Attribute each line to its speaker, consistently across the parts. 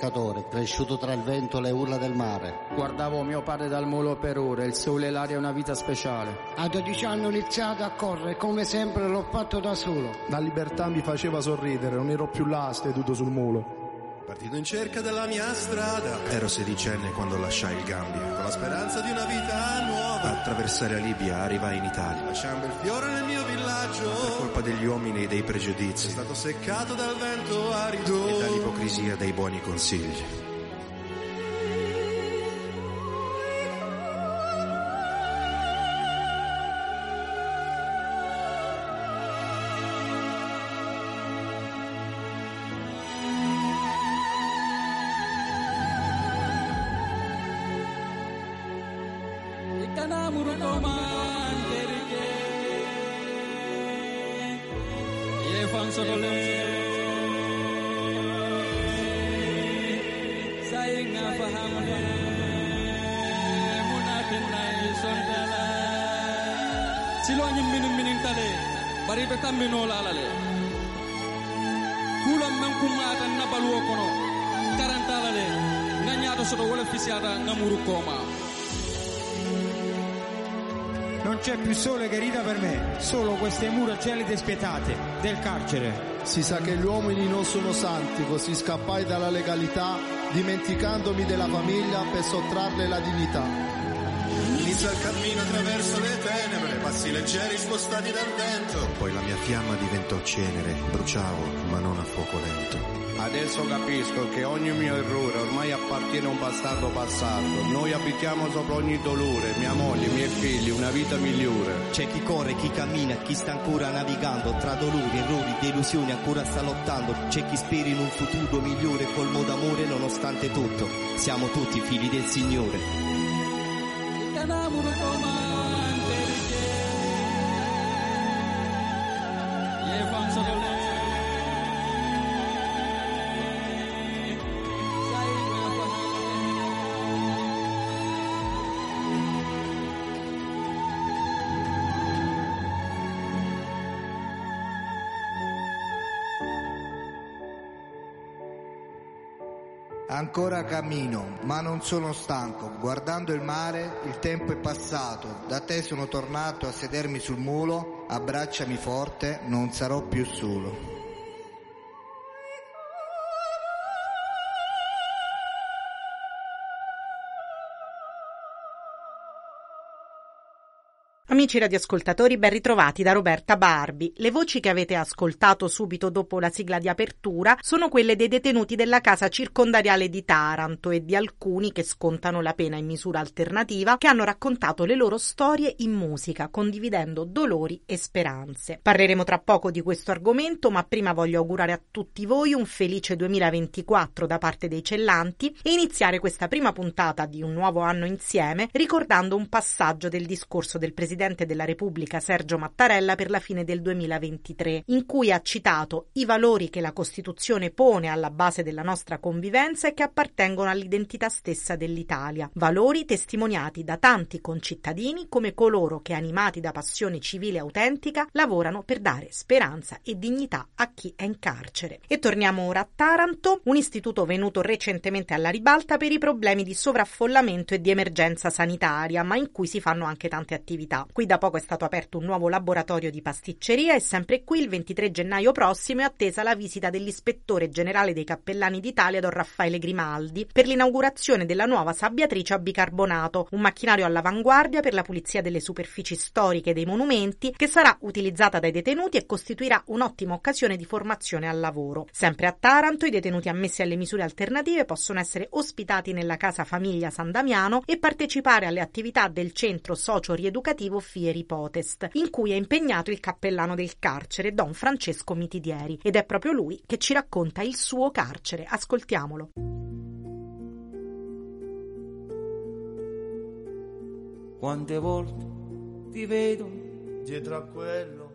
Speaker 1: Pescatore, cresciuto tra il vento e le urla del mare.
Speaker 2: Guardavo mio padre dal molo per ore, il sole e l'aria è una vita speciale.
Speaker 3: A 12 anni ho iniziato a correre, come sempre l'ho fatto da solo.
Speaker 4: La libertà mi faceva sorridere, non ero più là seduto sul mulo.
Speaker 5: Partito in cerca della mia strada. Ero sedicenne quando lasciai il Gambia. Con la speranza di una vita nuova. Attraversare la Libia, arrivai in Italia. Lasciando il fiore nel mio villaggio. Per colpa degli uomini e dei pregiudizi. È stato seccato dal vento arido. E dall'ipocrisia dei buoni consigli.
Speaker 6: Queste mura gelide e spietate del carcere.
Speaker 4: Si sa che gli uomini non sono santi, così scappai dalla legalità, dimenticandomi della famiglia per sottrarle la dignità.
Speaker 5: Inizia il cammino attraverso le tenebre, passi leggeri spostati dal vento. Poi la mia fiamma diventò cenere, bruciavo, ma non a fuoco lento.
Speaker 7: Adesso capisco che ogni mio errore ormai appartiene a un bastardo passato. Noi abitiamo sopra ogni dolore, mia moglie, i miei figli, una vita migliore.
Speaker 8: C'è chi corre, chi cammina, chi sta ancora navigando tra dolori, errori, delusioni, ancora sta lottando. C'è chi spera in un futuro migliore, colmo d'amore nonostante tutto. Siamo tutti figli del Signore. Ramurtoma.
Speaker 9: Ancora cammino, ma non sono stanco. Guardando il mare, il tempo è passato. Da te sono tornato a sedermi sul mulo. Abbracciami forte, non sarò più solo.
Speaker 10: Amici radioascoltatori, ben ritrovati da Roberta Barbi. Le voci che avete ascoltato subito dopo la sigla di apertura sono quelle dei detenuti della casa circondariale di Taranto e di alcuni che scontano la pena in misura alternativa che hanno raccontato le loro storie in musica, condividendo dolori e speranze. Parleremo tra poco di questo argomento, ma prima voglio augurare a tutti voi un felice 2024 da parte dei Cellanti e iniziare questa prima puntata di un nuovo anno insieme ricordando un passaggio del discorso del Presidente Presidente della Repubblica Sergio Mattarella per la fine del 2023, in cui ha citato i valori che la Costituzione pone alla base della nostra convivenza e che appartengono all'identità stessa dell'Italia, valori testimoniati da tanti concittadini come coloro che, animati da passione civile autentica, lavorano per dare speranza e dignità a chi è in carcere. E torniamo ora a Taranto, un istituto venuto recentemente alla ribalta per i problemi di sovraffollamento e di emergenza sanitaria, ma in cui si fanno anche tante attività. Qui da poco è stato aperto un nuovo laboratorio di pasticceria e sempre qui il 23 gennaio prossimo è attesa la visita dell'ispettore generale dei cappellani d'Italia Don Raffaele Grimaldi per l'inaugurazione della nuova sabbiatrice a bicarbonato, un macchinario all'avanguardia per la pulizia delle superfici storiche dei monumenti che sarà utilizzata dai detenuti e costituirà un'ottima occasione di formazione al lavoro. Sempre a Taranto i detenuti ammessi alle misure alternative possono essere ospitati nella casa famiglia San Damiano e partecipare alle attività del centro socio-rieducativo Fieri Potest, in cui è impegnato il cappellano del carcere, Don Francesco Mitidieri, ed è proprio lui che ci racconta il suo carcere. Ascoltiamolo.
Speaker 11: quante volte ti vedo
Speaker 4: dietro a quello.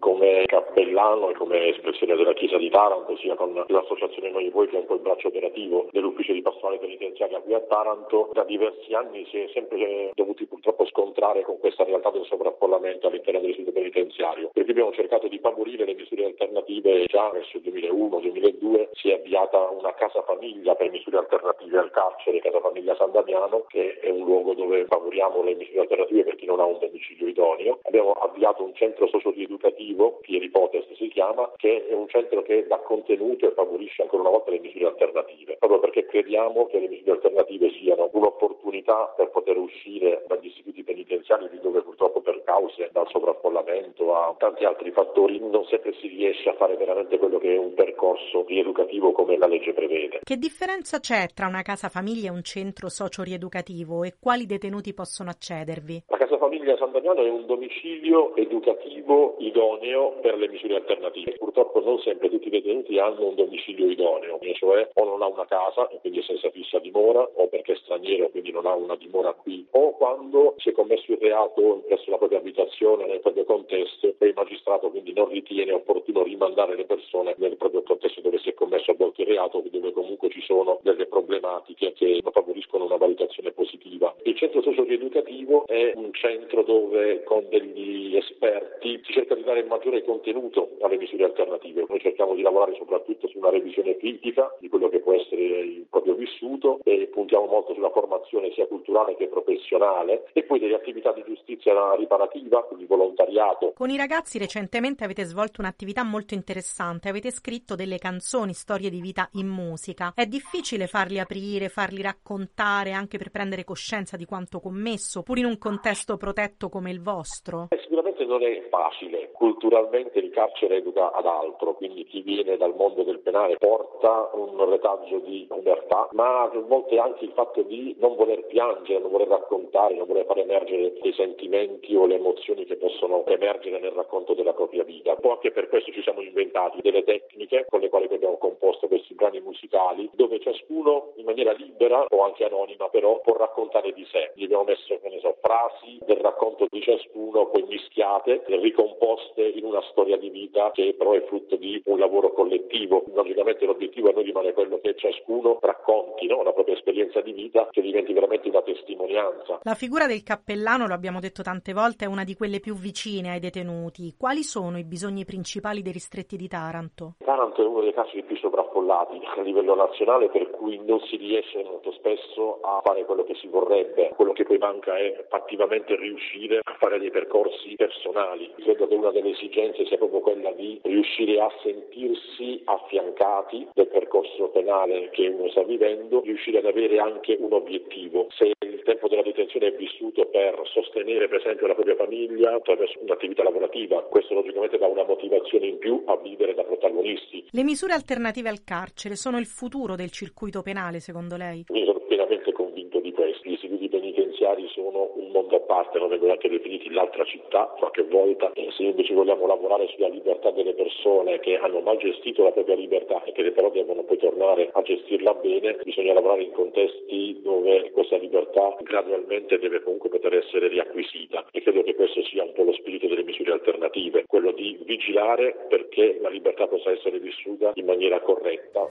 Speaker 12: Come cappellano e come espressione della Chiesa di Taranto, sia con l'associazione Noi Voi, che è un po' il braccio operativo dell'ufficio di pastorale penitenziaria qui a Taranto, da diversi anni si è sempre dovuti purtroppo scontrare con questa realtà del sovraffollamento all'interno dell'istituto penitenziario. Perché abbiamo cercato di favorire le misure alternative già verso il 2001-2002 si è avviata una casa famiglia per misure alternative al carcere, Casa Famiglia San Damiano, che è un luogo dove favoriamo le misure alternative per chi non ha un domicilio idoneo. Abbiamo avviato un centro socio-rieducativo positivo chi riporta chiama, che è un centro che dà contenuto e favorisce ancora una volta le misure alternative, proprio perché crediamo che le misure alternative siano un'opportunità per poter uscire dagli istituti penitenziari di dove purtroppo per cause dal sovraffollamento a tanti altri fattori non sempre si riesce a fare veramente quello che è un percorso rieducativo come la legge prevede.
Speaker 10: Che differenza c'è tra una casa famiglia e un centro socio-rieducativo e quali detenuti possono accedervi?
Speaker 12: La casa famiglia San Damiano è un domicilio educativo idoneo per le misure alternative. Purtroppo non sempre tutti i detenuti hanno un domicilio idoneo, cioè o non ha una casa e quindi è senza fissa dimora o perché è straniero e quindi non ha una dimora qui o quando si è commesso il reato presso la propria abitazione, nel proprio contesto e il magistrato quindi non ritiene opportuno rimandare le persone nel proprio contesto dove si è commesso a volte il reato, dove comunque ci sono delle problematiche che favoriscono una valutazione positiva. Il centro socio-rieducativo è un centro dove con degli esperti si cerca di dare maggiore contenuto alle misure alternative. Noi cerchiamo di lavorare soprattutto su una revisione critica di quello che può essere il proprio vissuto e puntiamo molto sulla formazione sia culturale che professionale e poi delle attività di giustizia riparativa, quindi volontariato.
Speaker 10: Con i ragazzi recentemente avete svolto un'attività molto interessante, avete scritto delle canzoni, storie di vita in musica. È difficile farli aprire, farli raccontare anche per prendere coscienza di quanto commesso, pur in un contesto protetto come il vostro?
Speaker 12: Eh, sicuramente non è facile. Culturalmente il carcere educa ad altro, quindi chi viene dal mondo del penale porta un retaggio di libertà, ma a volte anche il fatto di non voler piangere, non voler raccontare, non voler far emergere dei sentimenti o le emozioni che possono emergere nel racconto della propria vita. Un po' anche per questo ci siamo inventati delle tecniche con le quali abbiamo composto questi brani musicali, dove ciascuno in maniera libera o anche anonima però può raccontare di sé. Gli abbiamo messo, che ne so, frasi del racconto di ciascuno, poi mischiate, ricomposte in una storia di vita che però è frutto di un lavoro collettivo. Logicamente l'obiettivo a noi rimane quello che ciascuno racconti no? la propria esperienza di vita, che diventi veramente una testimonianza.
Speaker 10: La figura del cappellano, lo abbiamo detto tante volte, è una di quelle più vicine ai detenuti. Quali sono i bisogni principali dei ristretti di Taranto?
Speaker 12: Taranto è uno dei carceri più sovraffollati a livello nazionale, per cui non si riesce molto spesso a fare quello che si vorrebbe. Quello che poi manca è fattivamente riuscire a fare dei percorsi personali. Credo che una delle esigenze sia proprio quella di riuscire a sentirsi affiancati del percorso penale che uno sta vivendo, riuscire ad avere anche un obiettivo. Se il tempo della detenzione è vissuto per sostenere per esempio la propria famiglia attraverso un'attività lavorativa, questo logicamente dà una motivazione in più a vivere da protagonisti.
Speaker 10: Le misure alternative al carcere sono il futuro del circuito penale secondo lei?
Speaker 12: Io sono pienamente convinto di questo. Gli istituti penitenziari sono un mondo a parte, non vengono anche definiti l'altra città qualche volta. E se invece vogliamo lavorare sulla libertà delle persone che hanno mal gestito la propria libertà e che però devono poi tornare a gestirla bene, bisogna lavorare in contesti dove questa libertà gradualmente deve comunque poter essere riacquisita. E credo che questo sia un po' lo spirito delle misure alternative, quello di vigilare perché la libertà possa essere vissuta in maniera corretta.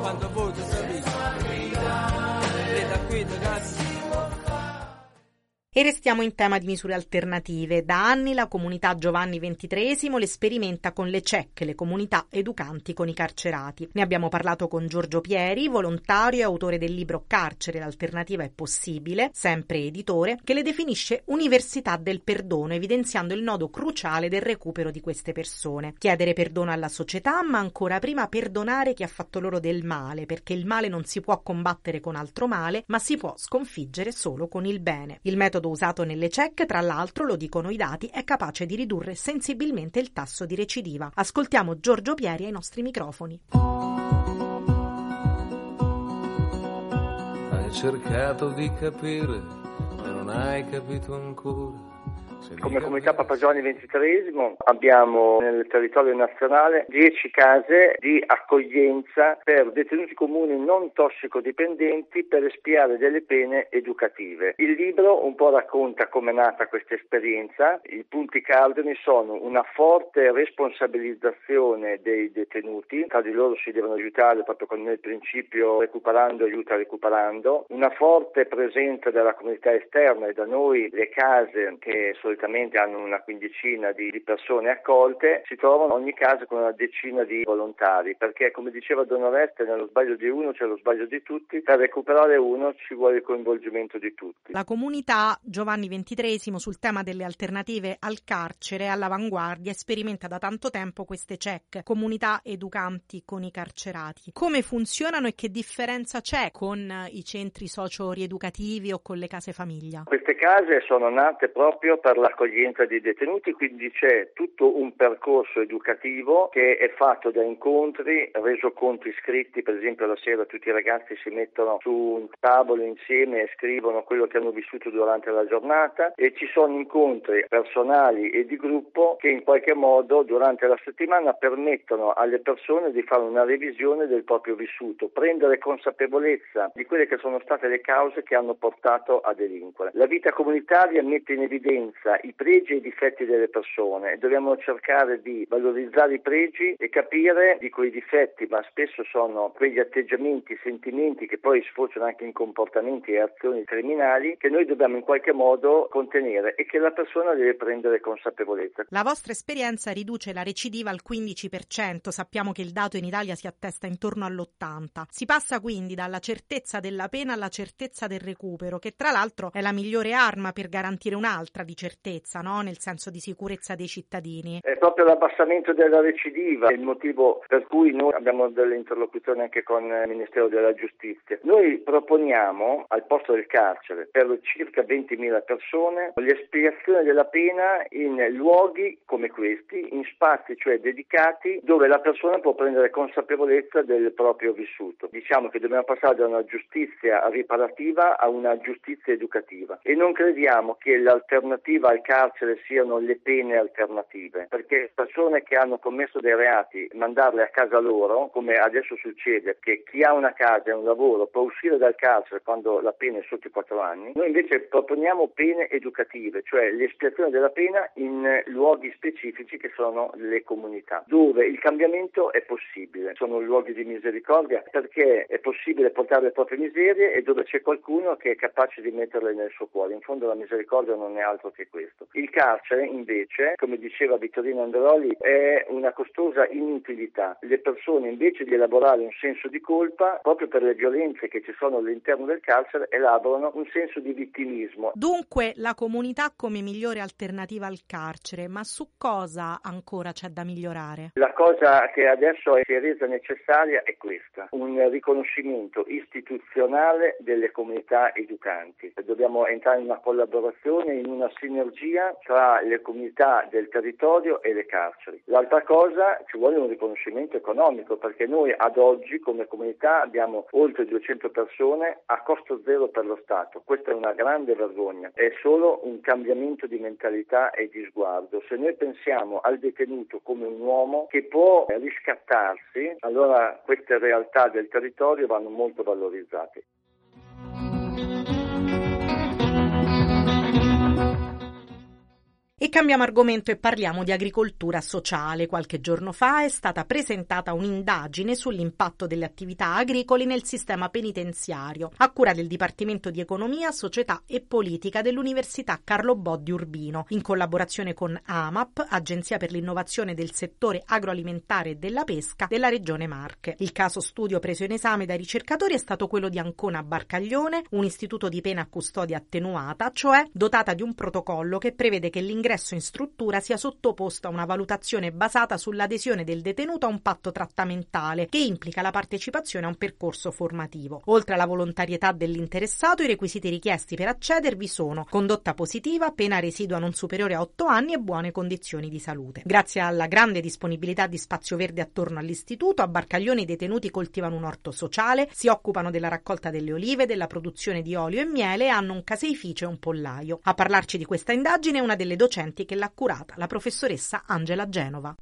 Speaker 11: Quando voi sapete, da qui ragazzi.
Speaker 10: E restiamo in tema di misure alternative. Da anni la comunità Giovanni XXIII le sperimenta con le CEC, le comunità educanti con i carcerati. Ne abbiamo parlato con Giorgio Pieri, volontario e autore del libro Carcere, l'alternativa è possibile, sempre editore, che le definisce università del perdono, evidenziando il nodo cruciale del recupero di queste persone. Chiedere perdono alla società, ma ancora prima perdonare chi ha fatto loro del male, perché il male non si può combattere con altro male, ma si può sconfiggere solo con il bene. Il metodo usato nelle CEC, tra l'altro, lo dicono i dati, è capace di ridurre sensibilmente il tasso di recidiva. Ascoltiamo Giorgio Pieri ai nostri microfoni.
Speaker 13: Hai cercato di capire, ma non hai capito ancora. Come comunità Papa Giovanni XXIII abbiamo nel territorio nazionale 10 case di accoglienza per detenuti comuni non tossicodipendenti per espiare delle pene educative. Il libro un po' racconta come è nata questa esperienza. I punti cardini sono una forte responsabilizzazione dei detenuti, tra di loro si devono aiutare proprio con il principio recuperando aiuta recuperando, una forte presenza della comunità esterna e da noi le case che solitamente hanno una quindicina di, di persone accolte si trovano ogni casa con una decina di volontari perché come diceva Don Oreste nello sbaglio di uno c'è lo sbaglio di tutti, per recuperare uno ci vuole il coinvolgimento di tutti.
Speaker 10: La comunità Giovanni XXIII sul tema delle alternative al carcere all'avanguardia sperimenta da tanto tempo queste CEC, comunità educanti con i carcerati. Come funzionano e che differenza c'è con i centri socio-rieducativi o con le case famiglia?
Speaker 13: Queste case sono nate proprio per l'accoglienza dei detenuti, quindi c'è tutto un percorso educativo che è fatto da incontri, resoconti scritti, per esempio la sera tutti i ragazzi si mettono su un tavolo insieme e scrivono quello che hanno vissuto durante la giornata e ci sono incontri personali e di gruppo che in qualche modo durante la settimana permettono alle persone di fare una revisione del proprio vissuto, prendere consapevolezza di quelle che sono state le cause che hanno portato a delinquere. La vita comunitaria mette in evidenza i pregi e i difetti delle persone e dobbiamo cercare di valorizzare i pregi e capire di quei difetti, ma spesso sono quegli atteggiamenti, sentimenti che poi sfociano anche in comportamenti e azioni criminali che noi dobbiamo in qualche modo contenere e che la persona deve prendere consapevolezza.
Speaker 10: La vostra esperienza riduce la recidiva al 15%, sappiamo che il dato in Italia si attesta intorno all'80%. Si passa quindi dalla certezza della pena alla certezza del recupero, che tra l'altro è la migliore arma per garantire un'altra di certezza, no? nel senso di sicurezza dei cittadini.
Speaker 13: È proprio l'abbassamento della recidiva il motivo per cui noi abbiamo delle interlocuzioni anche con il Ministero della Giustizia. Noi proponiamo al posto del carcere per circa 20.000 persone l'espiazione della pena in luoghi come questi, in spazi cioè dedicati dove la persona può prendere consapevolezza del proprio vissuto. Diciamo che dobbiamo passare da una giustizia riparativa a una giustizia educativa e non crediamo che l'alternativa al carcere siano le pene alternative, perché persone che hanno commesso dei reati, mandarle a casa loro, come adesso succede, che chi ha una casa e un lavoro può uscire dal carcere quando la pena è sotto i 4 anni, noi invece proponiamo pene educative, cioè l'espiazione della pena in luoghi specifici che sono le comunità, dove il cambiamento è possibile. Sono luoghi di misericordia perché è possibile portare le proprie miserie e dove c'è qualcuno che è capace di metterle nel suo cuore. In fondo la misericordia non è altro che questo. Il carcere invece, come diceva Vittorino Androli, è una costosa inutilità. Le persone invece di elaborare un senso di colpa, proprio per le violenze che ci sono all'interno del carcere, elaborano un senso di vittimismo.
Speaker 10: Dunque la comunità come migliore alternativa al carcere, ma su cosa ancora c'è da migliorare?
Speaker 13: La cosa che adesso si è resa necessaria è questa, un riconoscimento istituzionale delle comunità educanti. Dobbiamo entrare in una collaborazione, in una sinergia tra le comunità del territorio e le carceri. L'altra cosa ci vuole un riconoscimento economico perché noi ad oggi come comunità abbiamo oltre 200 persone a costo zero per lo Stato. Questa è una grande vergogna, è solo un cambiamento di mentalità e di sguardo. Se noi pensiamo al detenuto come un uomo che può riscattarsi, allora queste realtà del territorio vanno molto valorizzate.
Speaker 10: E cambiamo argomento e parliamo di agricoltura sociale. Qualche giorno fa è stata presentata un'indagine sull'impatto delle attività agricole nel sistema penitenziario, a cura del Dipartimento di Economia, Società e Politica dell'Università Carlo Bo di Urbino, in collaborazione con AMAP, Agenzia per l'innovazione del settore agroalimentare e della pesca della Regione Marche. Il caso studio preso in esame dai ricercatori è stato quello di Ancona Barcaglione, un istituto di pena a custodia attenuata, cioè dotata di un protocollo che prevede che l'ingresso l'ingresso in struttura sia sottoposto a una valutazione basata sull'adesione del detenuto a un patto trattamentale che implica la partecipazione a un percorso formativo. Oltre alla volontarietà dell'interessato, i requisiti richiesti per accedervi sono condotta positiva, pena residua non superiore a 8 anni e buone condizioni di salute. Grazie alla grande disponibilità di spazio verde attorno all'istituto, a Barcaglione i detenuti coltivano un orto sociale, si occupano della raccolta delle olive, della produzione di olio e miele e hanno un caseificio e un pollaio. A parlarci di questa indagine è una delle docenti recenti che l'ha curata la professoressa Angela Genova.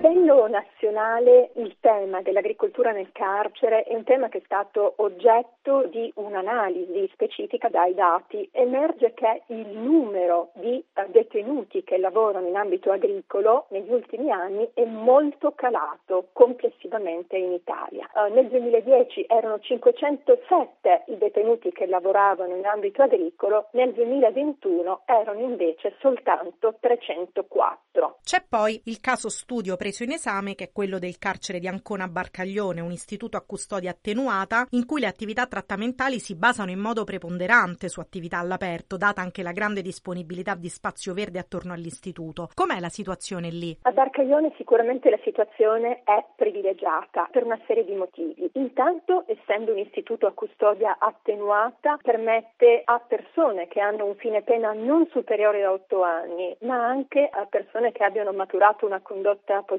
Speaker 14: Livello nazionale il tema dell'agricoltura nel carcere è un tema che è stato oggetto di un'analisi specifica dai dati. Emerge che il numero di detenuti che lavorano in ambito agricolo negli ultimi anni è molto calato complessivamente in Italia. Uh, nel 2010 erano 507 i detenuti che lavoravano in ambito agricolo, nel 2021 erano invece soltanto 304.
Speaker 10: C'è poi il caso studio preso in esame che è quello del carcere di Ancona Barcaglione, un istituto a custodia attenuata in cui le attività trattamentali si basano in modo preponderante su attività all'aperto, data anche la grande disponibilità di spazio verde attorno all'istituto. Com'è la situazione lì?
Speaker 14: A Barcaglione sicuramente la situazione è privilegiata per una serie di motivi. Intanto, essendo un istituto a custodia attenuata, permette a persone che hanno un fine pena non superiore a 8 anni, ma anche a persone che abbiano maturato una condotta positiva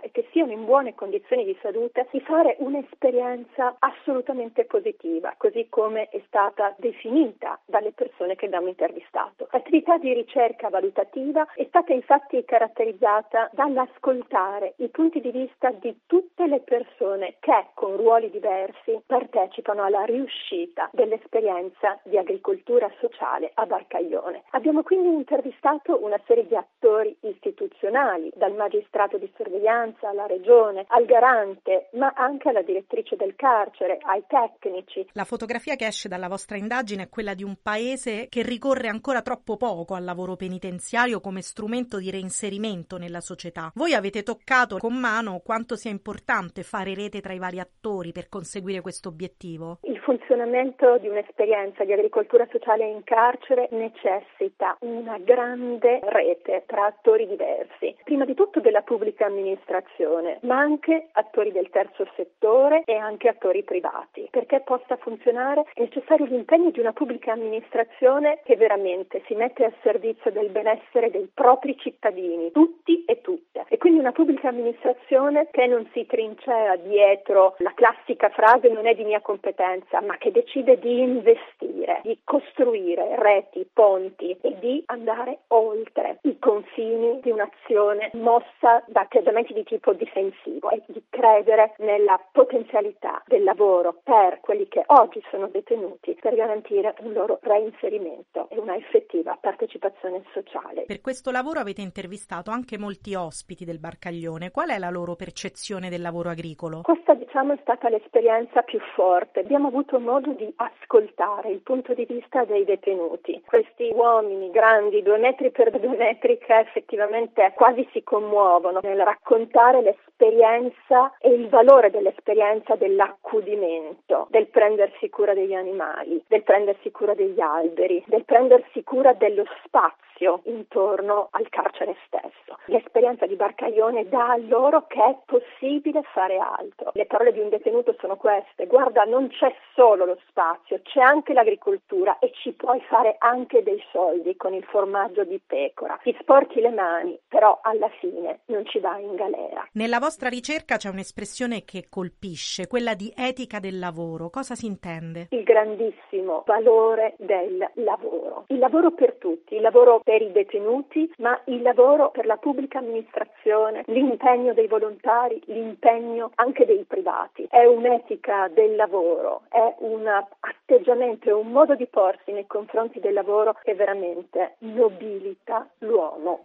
Speaker 14: e che siano in buone condizioni di salute, di fare un'esperienza assolutamente positiva, così come è stata definita dalle persone che abbiamo intervistato. L'attività di ricerca valutativa è stata infatti caratterizzata dall'ascoltare i punti di vista di tutte le persone che con ruoli diversi partecipano alla riuscita dell'esperienza di agricoltura sociale a Barcaglione. Abbiamo quindi intervistato una serie di attori istituzionali, dal magistrato di sorveglianza alla regione, al garante, ma anche alla direttrice del carcere, ai tecnici.
Speaker 10: La fotografia che esce dalla vostra indagine è quella di un paese che ricorre ancora troppo poco al lavoro penitenziario come strumento di reinserimento nella società. Voi avete toccato con mano quanto sia importante fare rete tra i vari attori per conseguire questo obiettivo?
Speaker 14: Il funzionamento di un'esperienza di agricoltura sociale in carcere necessita una grande rete tra attori diversi, prima di tutto della pubblica amministrazione, ma anche attori del terzo settore e anche attori privati. Perché possa funzionare è necessario l'impegno di una pubblica amministrazione che veramente si mette al servizio del benessere dei propri cittadini, tutti e tutte. E quindi una pubblica amministrazione che non si trincea dietro la classica frase non è di mia competenza, ma che decide di investire, di costruire reti, ponti e di andare oltre i confini di un'azione mossa da atteggiamenti di tipo difensivo e di credere nella potenzialità del lavoro per quelli che oggi sono detenuti per garantire un loro reinserimento e una effettiva partecipazione sociale.
Speaker 10: Per questo lavoro avete intervistato anche molti ospiti del Barcaglione. Qual è la loro percezione del lavoro agricolo?
Speaker 14: Questa diciamo è stata l'esperienza più forte. Abbiamo avuto modo di ascoltare il punto di vista dei detenuti. Questi uomini grandi, due metri per due metri, che effettivamente quasi si commuovono nel raccontare l'esperienza e il valore dell'esperienza dell'accudimento, del prendersi cura degli animali, del prendersi cura degli alberi, del prendersi cura dello spazio intorno al carcere stesso. L'esperienza di Barcaglione dà a loro che è possibile fare altro. Le parole di un detenuto sono queste, guarda non c'è solo lo spazio, c'è anche l'agricoltura e ci puoi fare anche dei soldi con il formaggio di pecora. Ti sporchi le mani, però alla fine non ci vai in galera.
Speaker 10: Nella vostra ricerca c'è un'espressione che colpisce, quella di etica del lavoro. Cosa si intende?
Speaker 14: Il grandissimo valore del lavoro. Il lavoro per tutti, il lavoro per i detenuti, ma il lavoro per la pubblica amministrazione, l'impegno dei volontari, l'impegno anche dei privati. È un'etica del lavoro, è un atteggiamento, è un modo di porsi nei confronti del lavoro che veramente nobilita l'uomo.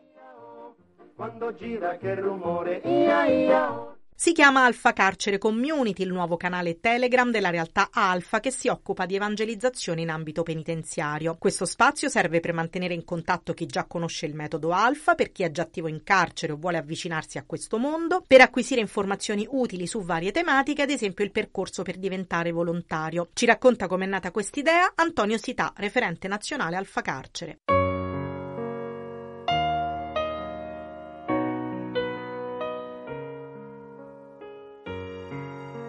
Speaker 15: Quando gira che rumore, ia ia.
Speaker 10: Si chiama Alfa Carcere Community, il nuovo canale Telegram della realtà Alfa che si occupa di evangelizzazione in ambito penitenziario. Questo spazio serve per mantenere in contatto chi già conosce il metodo Alfa, per chi è già attivo in carcere o vuole avvicinarsi a questo mondo, per acquisire informazioni utili su varie tematiche, ad esempio il percorso per diventare volontario. Ci racconta com'è nata quest'idea Antonio Sità, referente nazionale Alfa Carcere.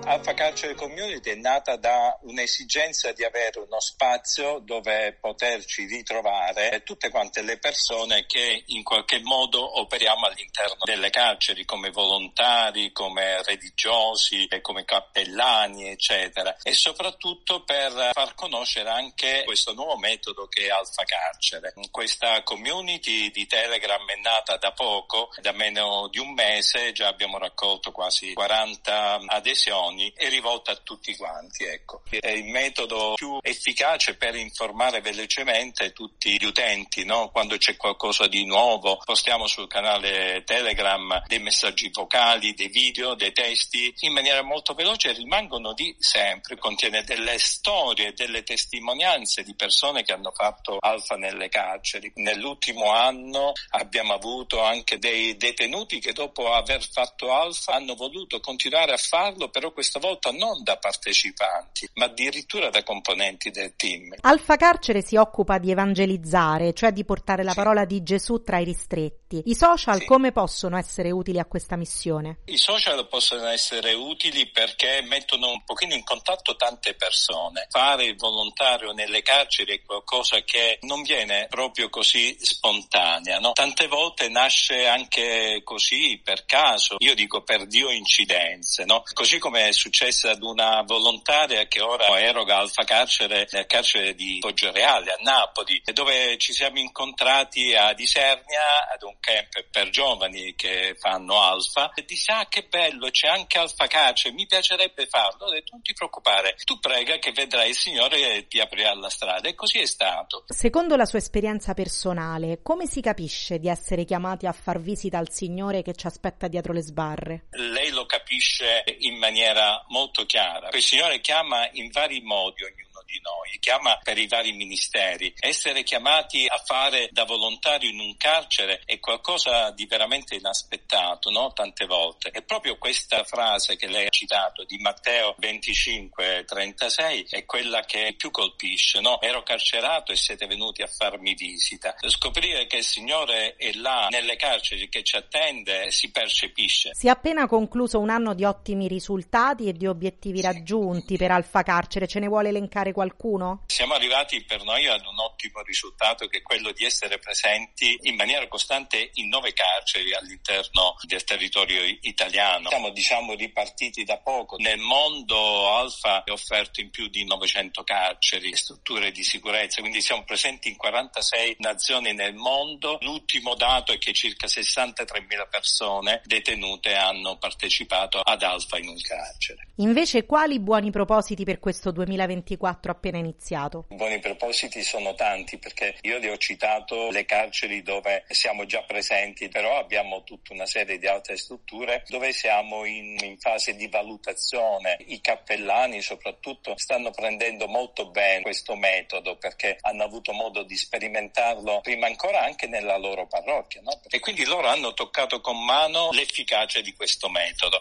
Speaker 16: Alfa Carcere Community è nata da un'esigenza di avere uno spazio dove poterci ritrovare tutte quante le persone che in qualche modo operiamo all'interno delle carceri come volontari, come religiosi, come cappellani, eccetera. E soprattutto per far conoscere anche questo nuovo metodo che è Alfa Carcere. Questa community di Telegram è nata da poco, da meno di un mese, già abbiamo raccolto quasi 40 adesioni, è rivolta a tutti quanti, ecco. È il metodo più efficace per informare velocemente tutti gli utenti, no? Quando c'è qualcosa di nuovo, postiamo sul canale Telegram dei messaggi vocali, dei video, dei testi, in maniera molto veloce rimangono di sempre, contiene delle storie, delle testimonianze di persone che hanno fatto alfa nelle carceri. Nell'ultimo anno abbiamo avuto anche dei detenuti che dopo aver fatto alfa hanno voluto continuare a farlo, però questa volta non da partecipanti, ma addirittura da componenti del team.
Speaker 10: Alfa Carcere si occupa di evangelizzare, cioè di portare la parola di Gesù tra i ristretti. I social sì. come possono essere utili a questa missione?
Speaker 16: I social possono essere utili perché mettono un pochino in contatto tante persone. Fare il volontario nelle carceri è qualcosa che non viene proprio così spontanea, no? Tante volte nasce anche così per caso, io dico per Dio incidenze, no? Così come è successo ad una volontaria che ora eroga Alfa Carcere nel carcere di Poggioreale a Napoli, dove ci siamo incontrati a Disernia ad un camp per giovani che fanno Alfa e disse ah che bello c'è anche Alfa Carcere, mi piacerebbe farlo, ho detto non ti preoccupare, tu prega che vedrai il Signore e ti aprirà la strada e così è stato.
Speaker 10: Secondo la sua esperienza personale, come si capisce di essere chiamati a far visita al Signore che ci aspetta dietro le sbarre?
Speaker 16: Lei lo capisce in maniera molto chiara. Il Signore chiama in vari modi ognuno di noi, chiama per i vari ministeri. Essere chiamati a fare da volontario in un carcere è qualcosa di veramente inaspettato, no? Tante volte. E proprio questa frase che lei ha citato di Matteo 25, 36 è quella che più colpisce, no? Ero carcerato e siete venuti a farmi visita. Scoprire che il Signore è là nelle carceri che ci attende si percepisce.
Speaker 10: Si è appena concluso un anno di ottimi risultati e di obiettivi raggiunti per Alfa Carcere. Ce ne vuole elencare qualcuno?
Speaker 16: Siamo arrivati per noi ad un ottimo risultato che è quello di essere presenti in maniera costante in nove carceri all'interno del territorio italiano. Siamo diciamo ripartiti da poco. Nel mondo Alfa è offerto in più di 900 carceri strutture di sicurezza, quindi siamo presenti in 46 nazioni nel mondo. L'ultimo dato è che circa 63.000 persone detenute hanno partecipato ad Alfa in un carcere.
Speaker 10: Invece quali buoni propositi per questo 2024 nostro appena iniziato?
Speaker 16: I buoni propositi sono tanti perché io li ho citato le carceri dove siamo già presenti, però abbiamo tutta una serie di altre strutture dove siamo in, in fase di valutazione. I cappellani soprattutto stanno prendendo molto bene questo metodo perché hanno avuto modo di sperimentarlo prima ancora anche nella loro parrocchia no? e quindi loro hanno toccato con mano l'efficacia di questo metodo.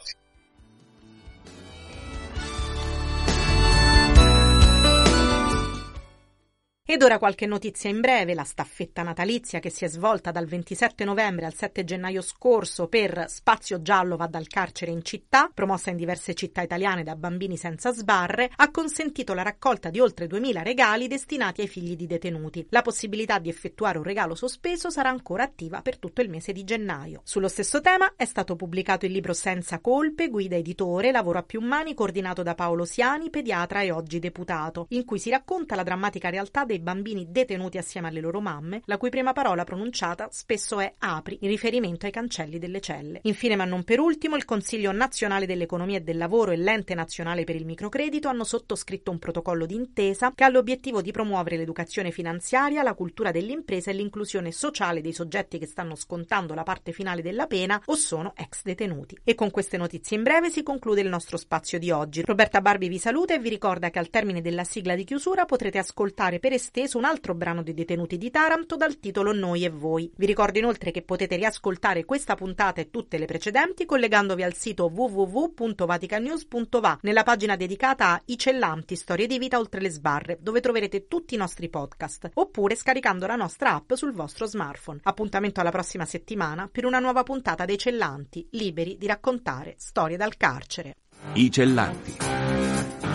Speaker 10: Ed ora qualche notizia in breve, la staffetta natalizia che si è svolta dal 27 novembre al 7 gennaio scorso per Spazio Giallo va dal carcere in città, promossa in diverse città italiane da bambini senza sbarre, ha consentito la raccolta di oltre 2000 regali destinati ai figli di detenuti. La possibilità di effettuare un regalo sospeso sarà ancora attiva per tutto il mese di gennaio. Sullo stesso tema è stato pubblicato il libro Senza colpe, guida editore, lavoro a più mani coordinato da Paolo Siani, pediatra e oggi deputato, in cui si racconta la drammatica realtà dei dei bambini detenuti assieme alle loro mamme, la cui prima parola pronunciata spesso è apri, in riferimento ai cancelli delle celle. Infine, ma non per ultimo, il Consiglio nazionale dell'economia e del lavoro e l'Ente nazionale per il microcredito hanno sottoscritto un protocollo d'intesa che ha l'obiettivo di promuovere l'educazione finanziaria, la cultura dell'impresa e l'inclusione sociale dei soggetti che stanno scontando la parte finale della pena o sono ex detenuti. E con queste notizie in breve si conclude il nostro spazio di oggi. Roberta Barbi vi saluta e vi ricorda che al termine della sigla di chiusura potrete ascoltare per esteso un altro brano dei detenuti di Taranto dal titolo Noi e voi. Vi ricordo inoltre che potete riascoltare questa puntata e tutte le precedenti collegandovi al sito www.vaticanews.va nella pagina dedicata a I Cellanti, storie di vita oltre le sbarre, dove troverete tutti i nostri podcast, oppure scaricando la nostra app sul vostro smartphone. Appuntamento alla prossima settimana per una nuova puntata dei Cellanti, liberi di raccontare storie dal carcere.
Speaker 17: I Cellanti.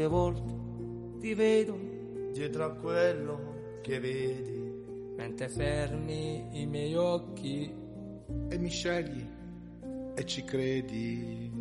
Speaker 11: Quante volte ti vedo
Speaker 7: dietro a quello che vedi,
Speaker 11: mentre fermi i miei occhi
Speaker 4: e mi scegli e ci credi.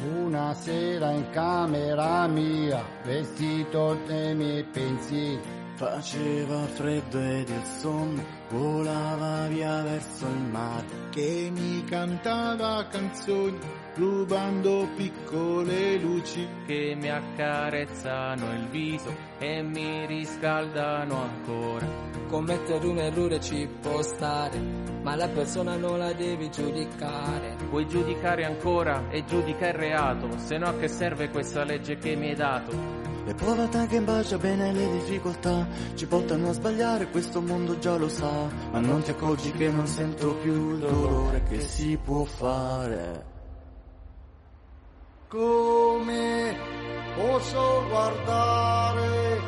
Speaker 1: Una sera in camera mia, vestito dei miei pensieri,
Speaker 18: Faceva freddo ed il sonno volava via verso il mare.
Speaker 4: Che mi cantava canzoni rubando piccole luci.
Speaker 11: Che mi accarezzano il viso e mi riscaldano ancora. Commettere un errore ci può stare, ma la persona non la devi giudicare. Puoi giudicare ancora e giudica il reato, se no a che serve questa legge che mi hai dato?
Speaker 18: Le povertà che bacia bene le difficoltà ci portano a sbagliare, questo mondo già lo sa, ma non ti accorgi che non sento più il dolore che si può fare.
Speaker 9: Come posso guardare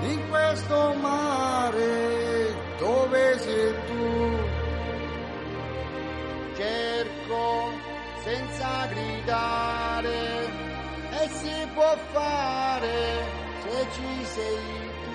Speaker 9: in questo mare dove sei tu? Cerco senza gridare e si può fare ci sei
Speaker 4: tu.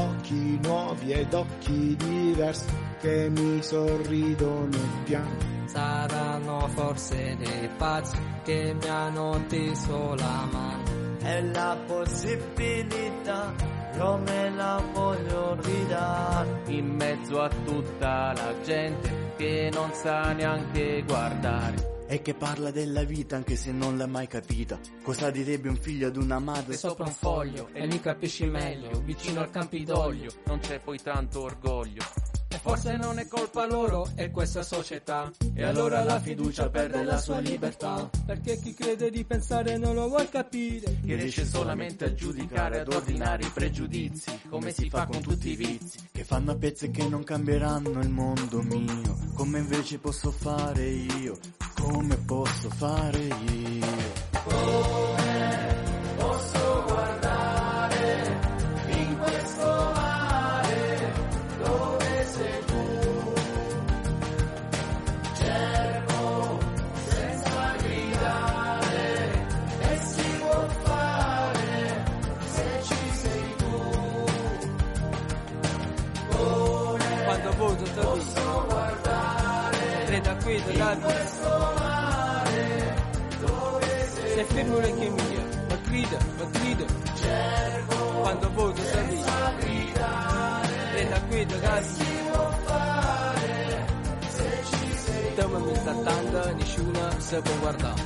Speaker 4: Occhi nuovi ed occhi diversi che mi sorridono piangono.
Speaker 11: Saranno forse dei pazzi che mi hanno teso la mano.
Speaker 18: È la possibilità, io me la voglio ridare.
Speaker 11: In mezzo a tutta la gente che non sa neanche guardare
Speaker 18: e che parla della vita anche se non l'ha mai capita. Cosa direbbe un figlio ad una madre?
Speaker 11: E sopra un foglio e mi capisci meglio, vicino al Campidoglio, non c'è poi tanto orgoglio. E forse non è colpa loro, è questa società. E allora la fiducia perde la sua libertà. Perché chi crede di pensare non lo vuol capire.
Speaker 18: Che riesce solamente a giudicare, ad ordinare i pregiudizi, come si fa con tutti i vizi. Che fanno a pezzi che non cambieranno il mondo mio. Come invece posso fare io? Come posso fare io?
Speaker 11: Come posso guardare in questo mare dove sei tu? Cerco senza gridare e si può fare se ci sei tu. Come quando voto posso guardare qui dal le che mia ma grida ma grida. Cerco quando voto senza gridare credo a qui dal si può fare se ci sei tu ma mi sta tanda nessuna se può guardare.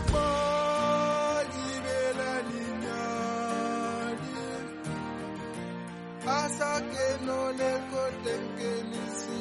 Speaker 4: Asa que no le corten que ni si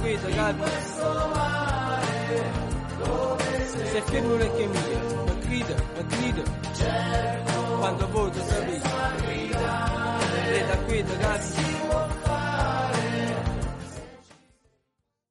Speaker 11: guida, Gabri. Sei femmina che mia, ma grida, ma grida. Quando voglio sapere. Lei da guida, Gabri.